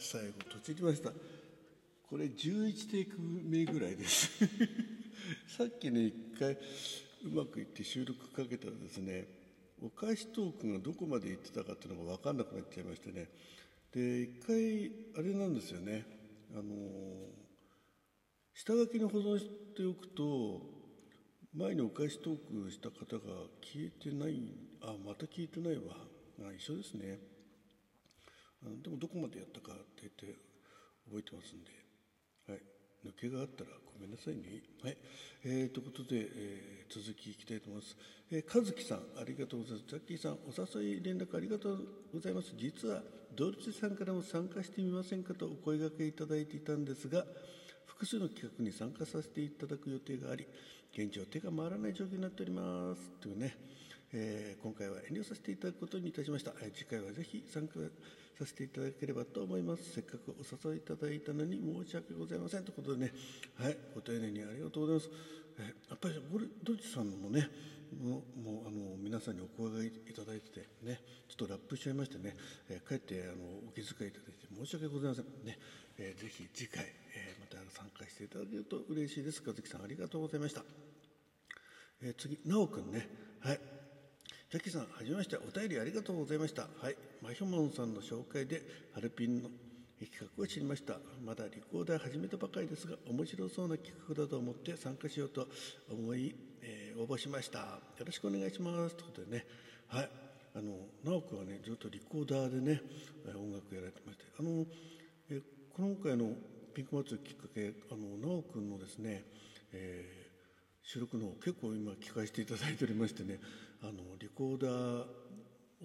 最後途中りました。これ11テイク目ぐらいです。さっきね一回うまくいって収録かけたらですねお返しトークがどこまで行ってたかっていうのが分かんなくなっちゃいましてね。で一回あれなんですよね。あの下書きに保存しておくと前にお返しトークした方が消えてないあまた消えてないわ。あ一緒ですね。でもどこまでやったかって言って覚えてますんではい抜けがあったらごめんなさいね。はい。えー、ということで、えー、続きいきたいと思います。えー、和樹さん、ありがとうございます。ザッキーさん、お誘い連絡ありがとうございます。実は、ドルチさんからも参加してみませんかとお声がけいただいていたんですが、複数の企画に参加させていただく予定があり、現状手が回らない状況になっております。というね、えー、今回は遠慮させていただくことにいたしました。えー、次回はぜひ参加させていただければと思います。せっかくお誘いいただいたのに申し訳ございません。ということでね、はい、ご丁寧にありがとうございます。え、やっぱりドイツさんもね、もうもうあの皆さんにお声がいただいててね、ちょっとラップしちゃいましてね、えー、かえってあのお気遣いいただいて申し訳ございません。ね、えー、ぜひ次回、えー、また参加していただけると嬉しいです。和樹さんありがとうございました。えー、次、なおくんね、ジャッキーさん、はじめまして。お便りありがとうございました。はい。マヒョモンさんの紹介で、ハルピンの企画を知りました。まだリコーダー始めたばかりですが、面白そうな企画だと思って参加しようと思い、えー、応募しました。よろしくお願いします。ということでね、はい。あの、直くはね、ずっとリコーダーでね、音楽やられてまして、あの、え今回のピンク祭りきっかけ、あの、直くんのですね、えー収録の結構今聞かせていただいておりましてねあのリコーダー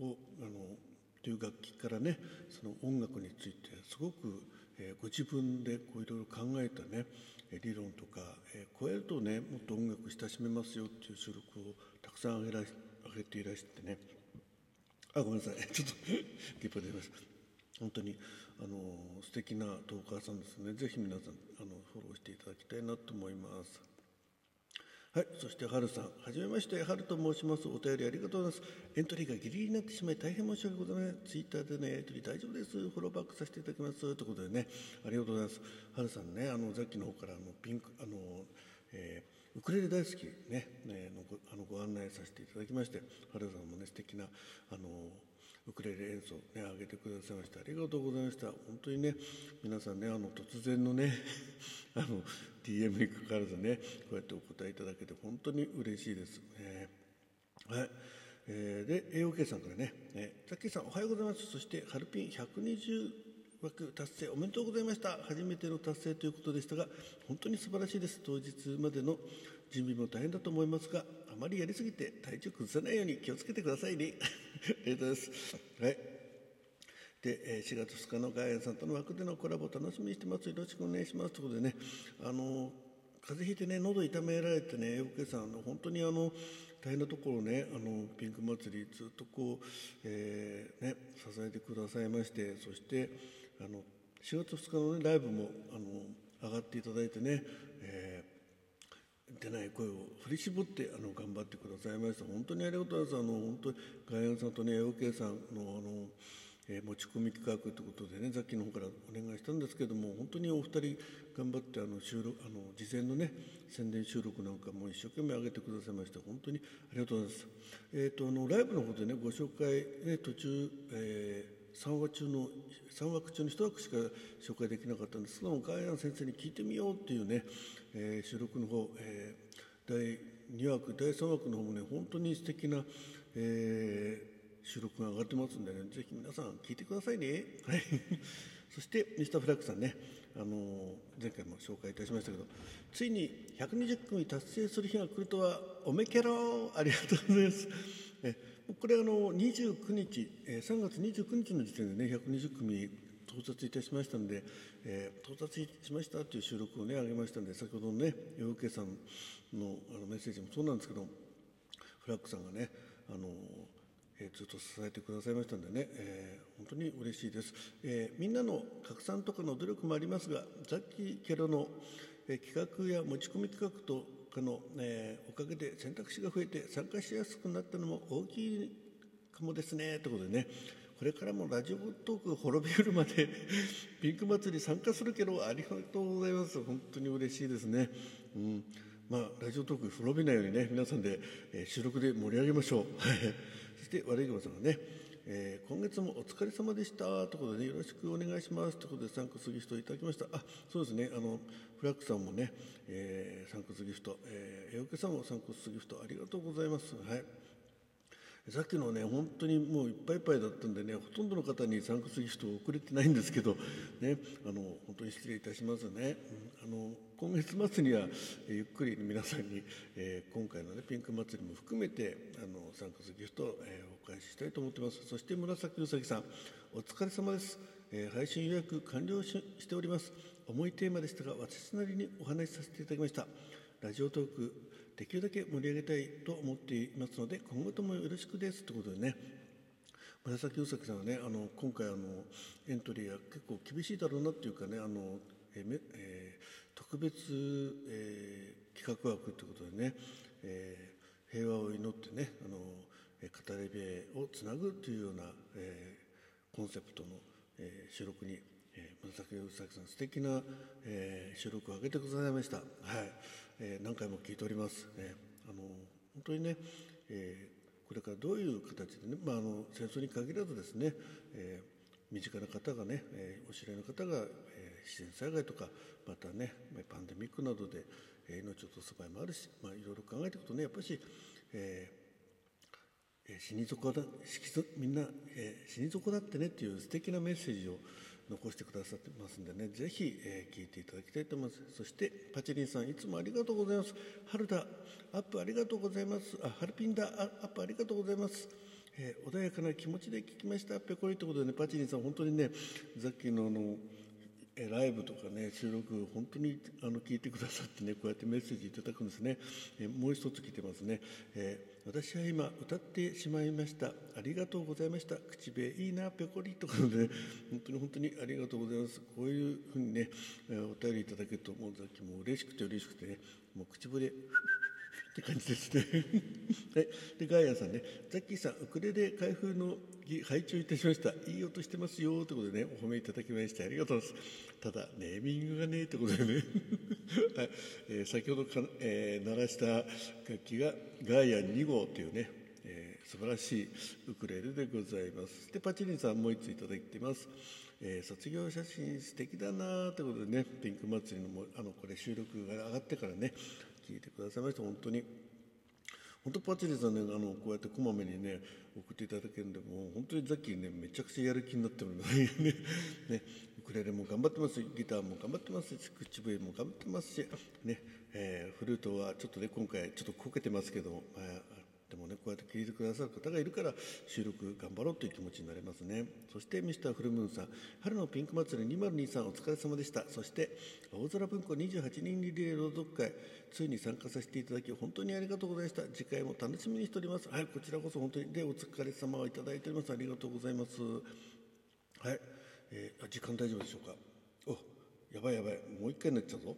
をあのという楽器からねその音楽についてすごく、えー、ご自分でこういろいろ考えたね理論とか、えー、こうやるとねもっと音楽親しめますよっていう収録をたくさん上げら上げていらしてね。あごめんなさい。ちょっとゲップ出ました。本当にあの素敵なトーカーさんですね。ぜひ皆さんあのフォローしていただきたいなと思います。はい、そして春さん、はじめまして、春と申します。お便りありがとうございます。エントリーがギリギリになってしまい、大変申し訳ございません。ツイッターでのやり取り大丈夫です。フォローバックさせていただきます。ということでね、ありがとうございます。春さんね、あの、さっきの方から、あの、ピンク、あの、えー、ウクレレ大好きね、ねのごあのご案内させていただきまして、春さんもね、素敵な、あの、ウクレレ演奏ね、上げてくださいました。ありがとうございました。本当にね、皆さんね、あの、突然のね、あの、DM にかかわらずね、こうやってお答えいただけて本当に嬉しいです。えー、はい。えー、で、AOK さんからね、えー、ザッキーさんおはようございます。そして、ハルピン120枠達成おめでとうございました。初めての達成ということでしたが、本当に素晴らしいです。当日までの準備も大変だと思いますが、あまりやりすぎて体調崩さないように気をつけてくださいね。ありがとうございます。はい。で、4月2日のガイアンさんとの枠でのコラボ楽しみにしてます。よろしくお願いします。ということでね、あの、風邪ひいてね、喉痛められてね、おけさん、あの本当にあの、大変なところね、あの、ピンク祭りずっとこう、えー、ね、支えてくださいまして、そして、あの、4月2日のね、ライブも、あの、上がっていただいてね、出ない声を振り絞ってあの頑張ってくださいました本当にありがとうございますあの本当に外山さんとね OK さんのあのえー、持ち込み企画ということでねさっきの方からお願いしたんですけども本当にお二人頑張ってあの収録あの事前のね宣伝収録なんかも一生懸命上げてくださいまして本当にありがとうございます。えーと、あのライブの方でねご紹介、ね、途中、えー、3話中の3枠中の1枠しか紹介できなかったんですけどもガイアン先生に聞いてみようっていうね、えー、収録の方、えー、第2枠第3枠の方もね本当に素敵な、えー収録が上がってますんでね、ぜひ皆さん聞いてくださいね。はい。そして、ミスターフラッグさんね、あの前回も紹介いたしましたけど、ついに120組達成する日が来るとは、おめけろありがとうございます。えこれあの29日、え3月29日の時点でね、120組到達いたしましたので、えー、到達しましたという収録をね、上げましたので、先ほどのね、洋介さんのあのメッセージもそうなんですけど、フラッグさんがね、あのえー、ずっと支えてくださいましたんでね、えー、本当に嬉しいです、えー、みんなの拡散とかの努力もありますがさっきケロの、え企画や持ち込み企画とかの、えおかげで選択肢が増えて参加しやすくなったのも大きいかもですねということでね。これからもラジオトーク滅びるまで ピンク祭り参加するけどありがとうございます。本当に嬉しいですね。うん。まあラジオトーク滅びないようにね皆さんで、えー、収録で盛り上げましょう。そして悪い熊さんがねえー、今月もお疲れ様でしたということで、ね、よろしくお願いしますということで、サンクスギフトいただきました。あ、そうですね、あの、フラックさんもね、えー、サンクスギフト、えー、エオケさんもサンクスギフトありがとうございます。はい。さっきのね、本当にもういっぱいいっぱいだったんでね、ほとんどの方にサンクスギフトを送れてないんですけど、ね、あの、本当に失礼いたしますね。あの、今月末には、ゆっくり皆さんに、えー、今回のね、ピンク祭りも含めて、あの、サンクスギフトを、えー、お返ししたいと思ってます。そして紫うさぎさん、お疲れ様です。えー、配信予約完了しております。重いテーマでしたが、私なりにお話しさせていただきました。ラジオトーク、できるだけ盛り上げたいと思っていますので今後ともよろしくですということでね紫宇崎さんはねあの今回あのエントリーは結構厳しいだろうなっていうかねあのえめ、えー、特別、えー、企画枠ということでね、えー、平和を祈ってねあの語り部をつなぐというような、えー、コンセプトの、えー、収録に、えー、紫宇崎さん素敵な、えー、収録を上げてくださいました。はいえー、何回も聞いております。えー、あの本当にね、えー、これからどういう形でね、まあ、あの戦争に限らずですね、えー、身近な方がね、えー、お知り合いの方が、えー、自然災害とかまたねパンデミックなどで、えー、命を落とす場合もあるし、まあ、いろいろ考えていくとねやっぱり、えー、死に底だみんな、えー、死に底だってねっていう素敵なメッセージを残してくださってますんでね、ぜひ、えー、聞いていただきたいと思います。そして、パチリンさん、いつもありがとうございます。春田、アップありがとうございます。あ、ハルピンダ、アップありがとうございます。えー、穏やかな気持ちで聞きました。ぺこりということでね、パチリンさん、本当にね、さっきのあの、ライブとかね収録本当にあの聞いてくださってねこうやってメッセージいただくんですね、えもう一つ来てますね、えー、私は今歌ってしまいました。ありがとうございました。口笛いいなぺこりとかで、ね、本当に本当にありがとうございます。こういうふうにね、えお便りいただけるともうさっきも嬉しくて嬉しくてねもう口笛って感じですね はい。で、ガイアさんね、ザッキーさん、ウクレレ開封の儀拝聴いたしました。いい音してますよということでね、お褒めいただきましてありがとうございます。ただ、ネーミングがね、ということでね、はいえー、先ほどか、えー、鳴らした楽器がガイア2号というね、えー、素晴らしいウクレレでございます。で、パチリンさんもう一ついただいてます。えー、卒業写真素敵だなということでね、ピンク祭りのもあのこれ収録が上がってからね、聞いてくださいました。本当に。本当パチリさんねあのこうやってこまめにね送っていただけるんでもう本当にザッキーねめちゃくちゃやる気になってるのでね。ね。ウクレレも頑張ってますギターも頑張ってますし口笛も頑張ってますしね、えー、フルートはちょっとね今回ちょっとこけてますけど、まあ、でもねこうやって聞いてくださる方がいるから収録頑張ろうという気持ちになれますね。そしてミスターフルムーンさん春のピンク祭り2023お疲れ様でした。そして青空文庫28人リレー朗読会ついに参加させていただき本当にありがとうございました。次回も楽しみにしております。はいこちらこそ本当にでお疲れ様をいただいております。ありがとうございます。はい、えー、時間大丈夫でしょうか。おやばいやばい。もう一回になっちゃうぞ。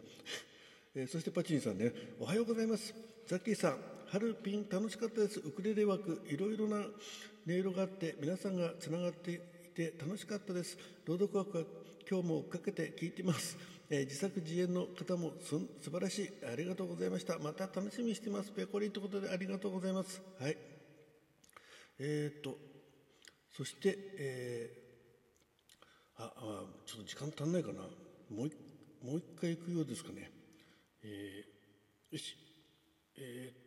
えー、そしてパチンさんねおはようございます。ザッキーさん春ピン楽しかったです。ウクレレ枠いろいろな音色があって皆さんがつながっていて楽しかったです。朗読枠は今日も追っかけて聞いてます、えー、自作自演の方もす素晴らしい。ありがとうございました。また楽しみにしてます。ペコリということでありがとうございます。はい。えー、っとそして、えー、ああちょっと時間足んないかな。もうもう一回行くようですかね。えー、よし。えー、っと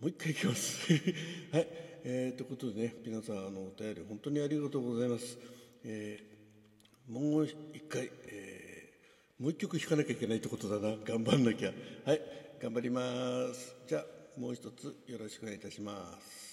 もう一回いきます。はい、えー、ということでね皆さんあのお便り本当にありがとうございます、えー、もう一回、えー、もう一曲弾かなきゃいけないってことだな。頑張んなきゃ。はい。頑張ります。じゃあもう一つよろしくお願いいたします。